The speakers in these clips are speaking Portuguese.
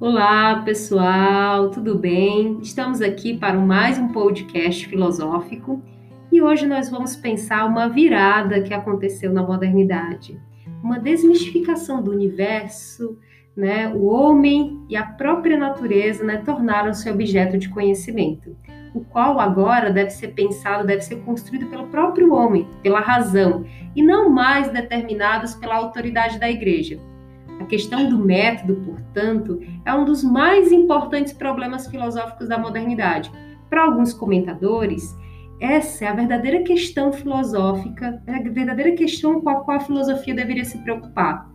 Olá, pessoal, tudo bem? Estamos aqui para mais um podcast filosófico e hoje nós vamos pensar uma virada que aconteceu na modernidade, uma desmistificação do universo, né? O homem e a própria natureza, né, tornaram-se objeto de conhecimento, o qual agora deve ser pensado, deve ser construído pelo próprio homem, pela razão, e não mais determinados pela autoridade da igreja. A questão do método, portanto, é um dos mais importantes problemas filosóficos da modernidade. Para alguns comentadores, essa é a verdadeira questão filosófica, é a verdadeira questão com a qual a filosofia deveria se preocupar.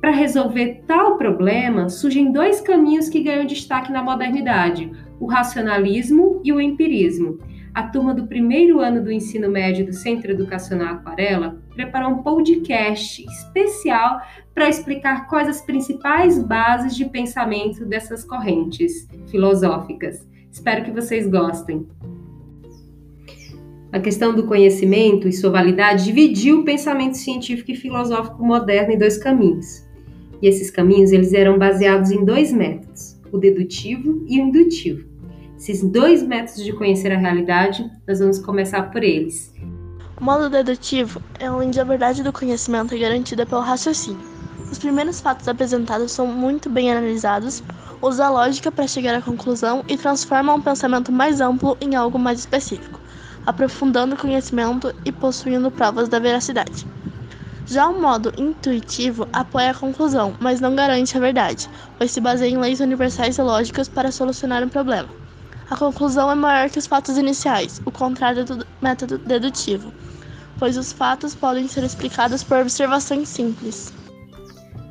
Para resolver tal problema, surgem dois caminhos que ganham destaque na modernidade: o racionalismo e o empirismo a turma do primeiro ano do ensino médio do Centro Educacional Aquarela preparou um podcast especial para explicar quais as principais bases de pensamento dessas correntes filosóficas. Espero que vocês gostem. A questão do conhecimento e sua validade dividiu o pensamento científico e filosófico moderno em dois caminhos. E esses caminhos eles eram baseados em dois métodos, o dedutivo e o indutivo. Esses dois métodos de conhecer a realidade, nós vamos começar por eles. O modo dedutivo é onde a verdade do conhecimento é garantida pelo raciocínio. Os primeiros fatos apresentados são muito bem analisados, usa a lógica para chegar à conclusão e transforma um pensamento mais amplo em algo mais específico, aprofundando o conhecimento e possuindo provas da veracidade. Já o modo intuitivo apoia a conclusão, mas não garante a verdade, pois se baseia em leis universais e lógicas para solucionar um problema. A conclusão é maior que os fatos iniciais, o contrário do método dedutivo, pois os fatos podem ser explicados por observações simples.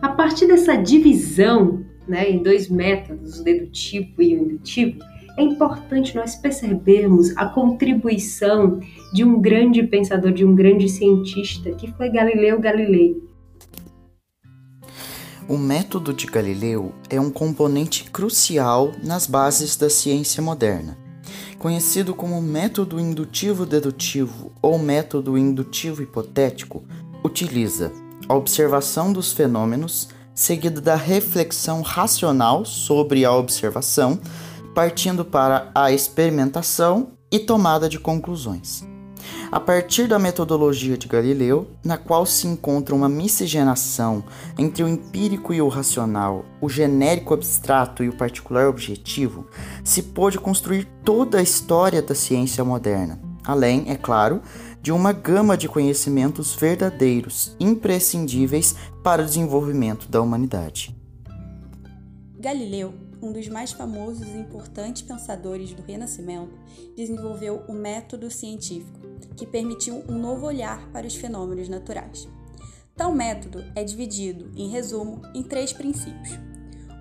A partir dessa divisão né, em dois métodos, o dedutivo e o indutivo, é importante nós percebermos a contribuição de um grande pensador, de um grande cientista, que foi Galileu Galilei. O método de Galileu é um componente crucial nas bases da ciência moderna. Conhecido como método indutivo-dedutivo ou método indutivo hipotético, utiliza a observação dos fenômenos, seguida da reflexão racional sobre a observação, partindo para a experimentação e tomada de conclusões a partir da metodologia de Galileu, na qual se encontra uma miscigenação entre o empírico e o racional, o genérico abstrato e o particular objetivo, se pôde construir toda a história da ciência moderna, além, é claro, de uma gama de conhecimentos verdadeiros, imprescindíveis para o desenvolvimento da humanidade. Galileu um dos mais famosos e importantes pensadores do Renascimento, desenvolveu o método científico, que permitiu um novo olhar para os fenômenos naturais. Tal método é dividido, em resumo, em três princípios: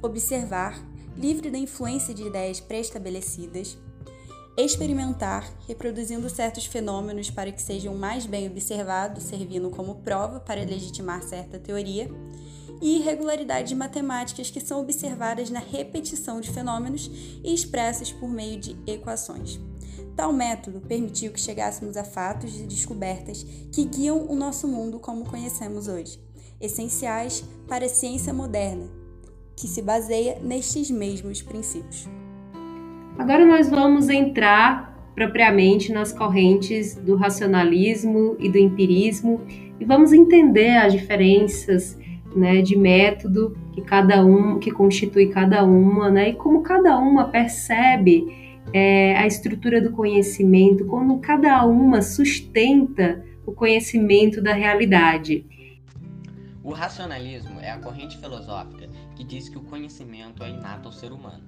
observar, livre da influência de ideias pré-estabelecidas, experimentar, reproduzindo certos fenômenos para que sejam mais bem observados, servindo como prova para legitimar certa teoria, e irregularidades matemáticas que são observadas na repetição de fenômenos e expressas por meio de equações. Tal método permitiu que chegássemos a fatos e descobertas que guiam o nosso mundo como conhecemos hoje, essenciais para a ciência moderna, que se baseia nestes mesmos princípios. Agora nós vamos entrar propriamente nas correntes do racionalismo e do empirismo e vamos entender as diferenças né, de método que cada um, que constitui cada uma, né, e como cada uma percebe é, a estrutura do conhecimento, como cada uma sustenta o conhecimento da realidade. O racionalismo é a corrente filosófica que diz que o conhecimento é inato ao ser humano.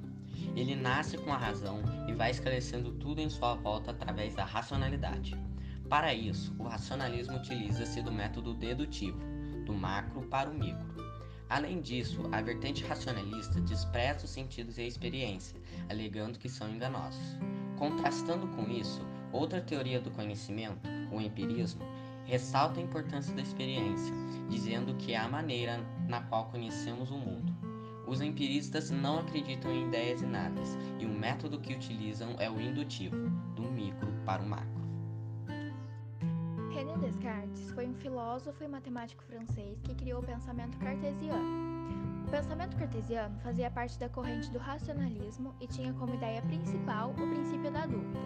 Ele nasce com a razão e vai esclarecendo tudo em sua volta através da racionalidade. Para isso, o racionalismo utiliza-se do método dedutivo, do macro para o micro. Além disso, a vertente racionalista despreza os sentidos e a experiência, alegando que são enganosos. Contrastando com isso, outra teoria do conhecimento, o empirismo, ressalta a importância da experiência, dizendo que é a maneira na qual conhecemos o mundo. Os empiristas não acreditam em ideias inatas e o método que utilizam é o indutivo, do micro para o macro. René Descartes foi um filósofo e matemático francês que criou o pensamento cartesiano. O pensamento cartesiano fazia parte da corrente do racionalismo e tinha como ideia principal o princípio da dúvida.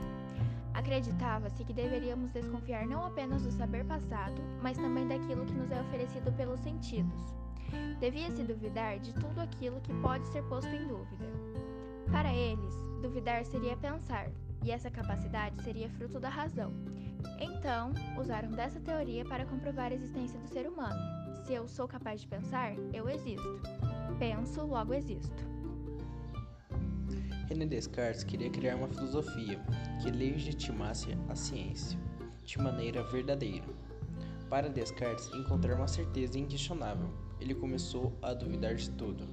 Acreditava-se que deveríamos desconfiar não apenas do saber passado, mas também daquilo que nos é oferecido pelos sentidos. Devia-se duvidar de tudo aquilo que pode ser posto em dúvida. Para eles, duvidar seria pensar, e essa capacidade seria fruto da razão. Então, usaram dessa teoria para comprovar a existência do ser humano. Se eu sou capaz de pensar, eu existo. Penso, logo existo. René Descartes queria criar uma filosofia que legitimasse a ciência de maneira verdadeira. Para Descartes encontrar uma certeza inquestionável, ele começou a duvidar de tudo.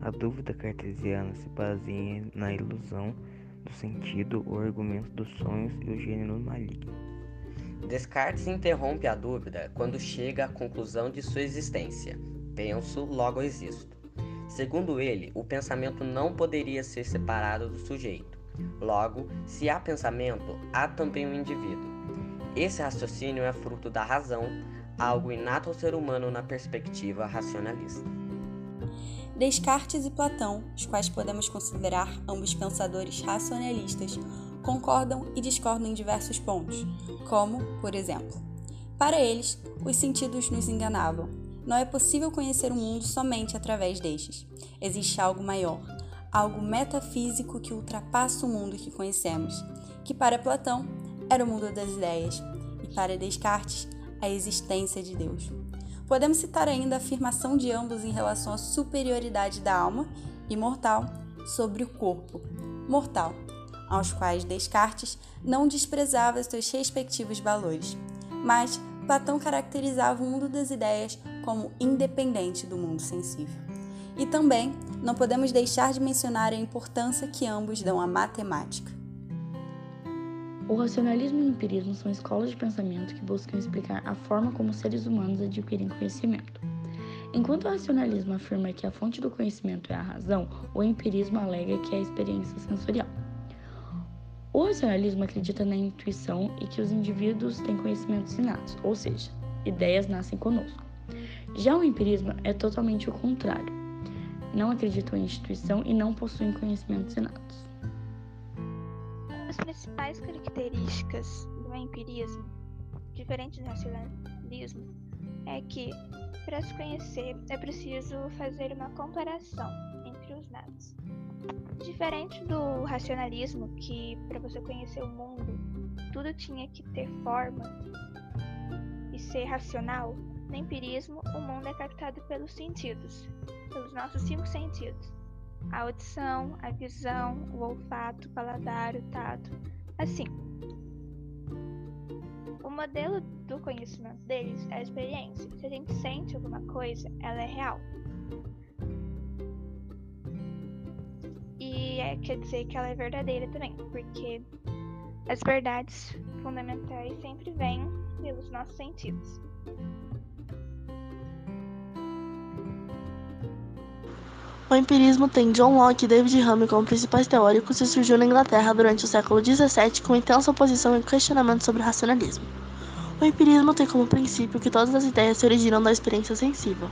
A dúvida cartesiana se baseia na ilusão do sentido, o argumento dos sonhos e o gênero maligno. Descartes interrompe a dúvida quando chega à conclusão de sua existência. Penso, logo existo. Segundo ele, o pensamento não poderia ser separado do sujeito. Logo, se há pensamento, há também um indivíduo. Esse raciocínio é fruto da razão, algo inato ao ser humano na perspectiva racionalista. Descartes e Platão, os quais podemos considerar ambos pensadores racionalistas, concordam e discordam em diversos pontos, como, por exemplo, para eles, os sentidos nos enganavam. Não é possível conhecer o mundo somente através destes. Existe algo maior, algo metafísico que ultrapassa o mundo que conhecemos, que para Platão era o mundo das ideias, e para Descartes, a existência de Deus. Podemos citar ainda a afirmação de ambos em relação à superioridade da alma, imortal, sobre o corpo, mortal, aos quais Descartes não desprezava seus respectivos valores, mas Platão caracterizava o mundo das ideias como independente do mundo sensível. E também não podemos deixar de mencionar a importância que ambos dão à matemática. O racionalismo e o empirismo são escolas de pensamento que buscam explicar a forma como seres humanos adquirem conhecimento. Enquanto o racionalismo afirma que a fonte do conhecimento é a razão, o empirismo alega que é a experiência sensorial. O racionalismo acredita na intuição e que os indivíduos têm conhecimentos inatos, ou seja, ideias nascem conosco. Já o empirismo é totalmente o contrário. Não acreditam em instituição e não possuem conhecimentos inatos principais características do empirismo, diferente do racionalismo, é que, para se conhecer, é preciso fazer uma comparação entre os dados. Diferente do racionalismo, que para você conhecer o mundo, tudo tinha que ter forma e ser racional, no empirismo, o mundo é captado pelos sentidos, pelos nossos cinco sentidos a audição, a visão, o olfato, o paladar, o tato. Assim, o modelo do conhecimento deles é a experiência. Se a gente sente alguma coisa, ela é real. E é, quer dizer que ela é verdadeira também, porque as verdades fundamentais sempre vêm pelos nossos sentidos. O empirismo tem John Locke e David Hume como principais teóricos e surgiu na Inglaterra durante o século XVII com intensa oposição e questionamento sobre o racionalismo. O empirismo tem como princípio que todas as ideias se originam da experiência sensível.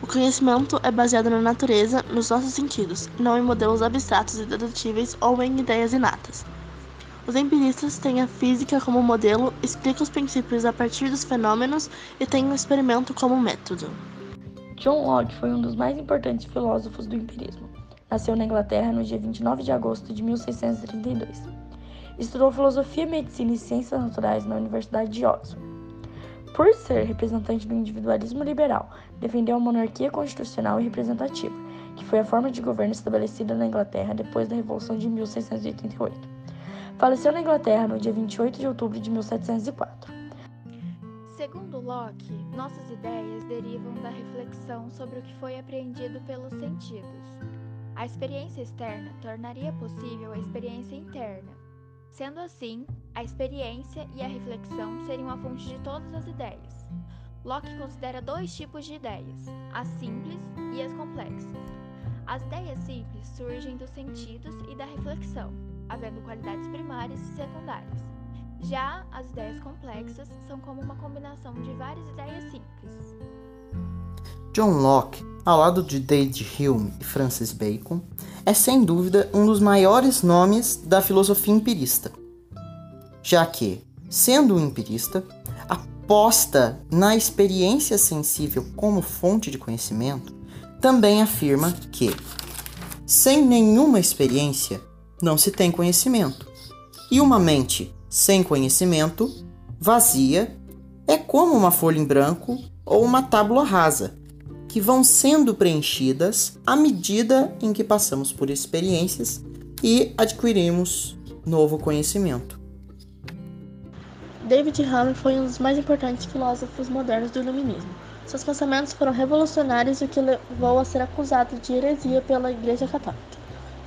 O conhecimento é baseado na natureza, nos nossos sentidos, não em modelos abstratos e dedutíveis ou em ideias inatas. Os empiristas têm a física como modelo, explicam os princípios a partir dos fenômenos e têm o experimento como método. John Locke foi um dos mais importantes filósofos do empirismo. Nasceu na Inglaterra no dia 29 de agosto de 1632. Estudou filosofia, medicina e ciências naturais na Universidade de Oxford. Por ser representante do individualismo liberal, defendeu a monarquia constitucional e representativa, que foi a forma de governo estabelecida na Inglaterra depois da Revolução de 1688. Faleceu na Inglaterra no dia 28 de outubro de 1704. Segundo Locke, nossas ideias derivam da reflexão sobre o que foi apreendido pelos sentidos. A experiência externa tornaria possível a experiência interna. Sendo assim, a experiência e a reflexão seriam a fonte de todas as ideias. Locke considera dois tipos de ideias: as simples e as complexas. As ideias simples surgem dos sentidos e da reflexão, havendo qualidades primárias e secundárias. Já as ideias complexas são como uma combinação de várias ideias simples. John Locke, ao lado de David Hume e Francis Bacon, é sem dúvida um dos maiores nomes da filosofia empirista, já que, sendo um empirista, aposta na experiência sensível como fonte de conhecimento, também afirma que, sem nenhuma experiência, não se tem conhecimento. E uma mente sem conhecimento, vazia, é como uma folha em branco ou uma tábula rasa, que vão sendo preenchidas à medida em que passamos por experiências e adquirimos novo conhecimento. David Hume foi um dos mais importantes filósofos modernos do Iluminismo. Seus pensamentos foram revolucionários, o que levou a ser acusado de heresia pela Igreja Católica.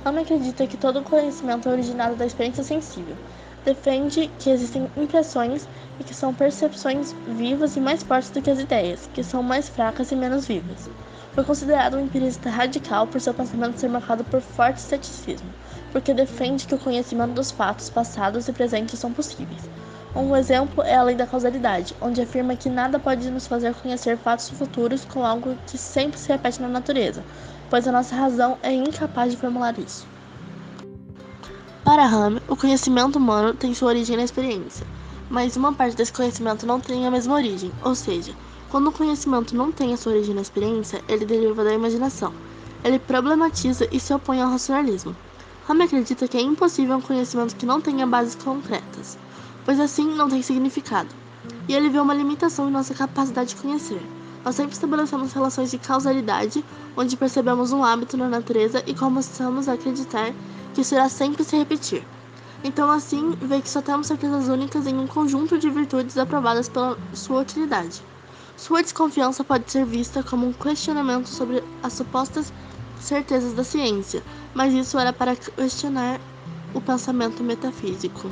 Hume acredita que todo conhecimento é originado da experiência sensível. Defende que existem impressões e que são percepções vivas e mais fortes do que as ideias, que são mais fracas e menos vivas. Foi considerado um empirista radical por seu pensamento ser marcado por forte ceticismo, porque defende que o conhecimento dos fatos passados e presentes são possíveis. Um exemplo é a lei da causalidade, onde afirma que nada pode nos fazer conhecer fatos futuros com algo que sempre se repete na natureza, pois a nossa razão é incapaz de formular isso. Para Hume, o conhecimento humano tem sua origem na experiência, mas uma parte desse conhecimento não tem a mesma origem, ou seja, quando o conhecimento não tem a sua origem na experiência, ele deriva da imaginação. Ele problematiza e se opõe ao racionalismo. Hume acredita que é impossível um conhecimento que não tenha bases concretas, pois assim não tem significado. E ele vê uma limitação em nossa capacidade de conhecer. Nós sempre estabelecemos relações de causalidade, onde percebemos um hábito na natureza e começamos a acreditar que isso irá sempre se repetir. Então, assim, vê que só temos certezas únicas em um conjunto de virtudes aprovadas pela sua utilidade. Sua desconfiança pode ser vista como um questionamento sobre as supostas certezas da ciência, mas isso era para questionar o pensamento metafísico.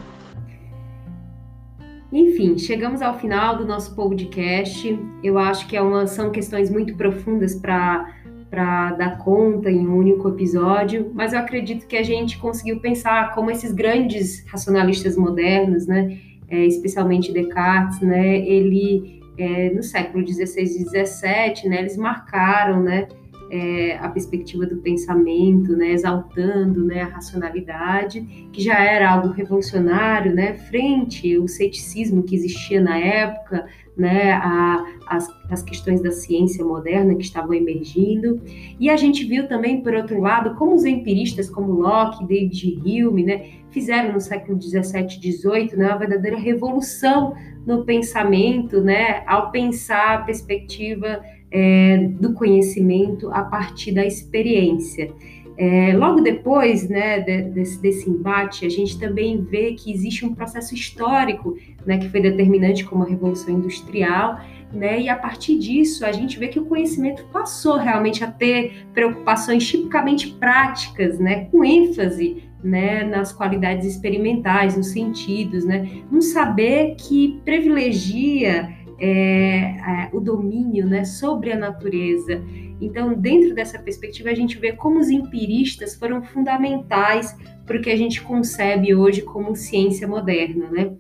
Enfim, chegamos ao final do nosso podcast. Eu acho que é uma, são questões muito profundas para para dar conta em um único episódio, mas eu acredito que a gente conseguiu pensar como esses grandes racionalistas modernos, né, é, especialmente Descartes, né, ele é, no século 16 e 17, né, eles marcaram, né, é, a perspectiva do pensamento, né, exaltando né, a racionalidade, que já era algo revolucionário, né, frente ao ceticismo que existia na época, né, a, as, as questões da ciência moderna que estavam emergindo. E a gente viu também, por outro lado, como os empiristas como Locke, David Hume, né, fizeram no século 17 e 18 né, uma verdadeira revolução no pensamento, né, ao pensar a perspectiva é, do conhecimento a partir da experiência. É, logo depois né, de, desse, desse, embate, a gente também vê que existe um processo histórico né, que foi determinante como a Revolução Industrial, né, e a partir disso a gente vê que o conhecimento passou realmente a ter preocupações tipicamente práticas, né, com ênfase né, nas qualidades experimentais, nos sentidos, né, um saber que privilegia é, o domínio né, sobre a natureza. Então, dentro dessa perspectiva, a gente vê como os empiristas foram fundamentais para o que a gente concebe hoje como ciência moderna, né?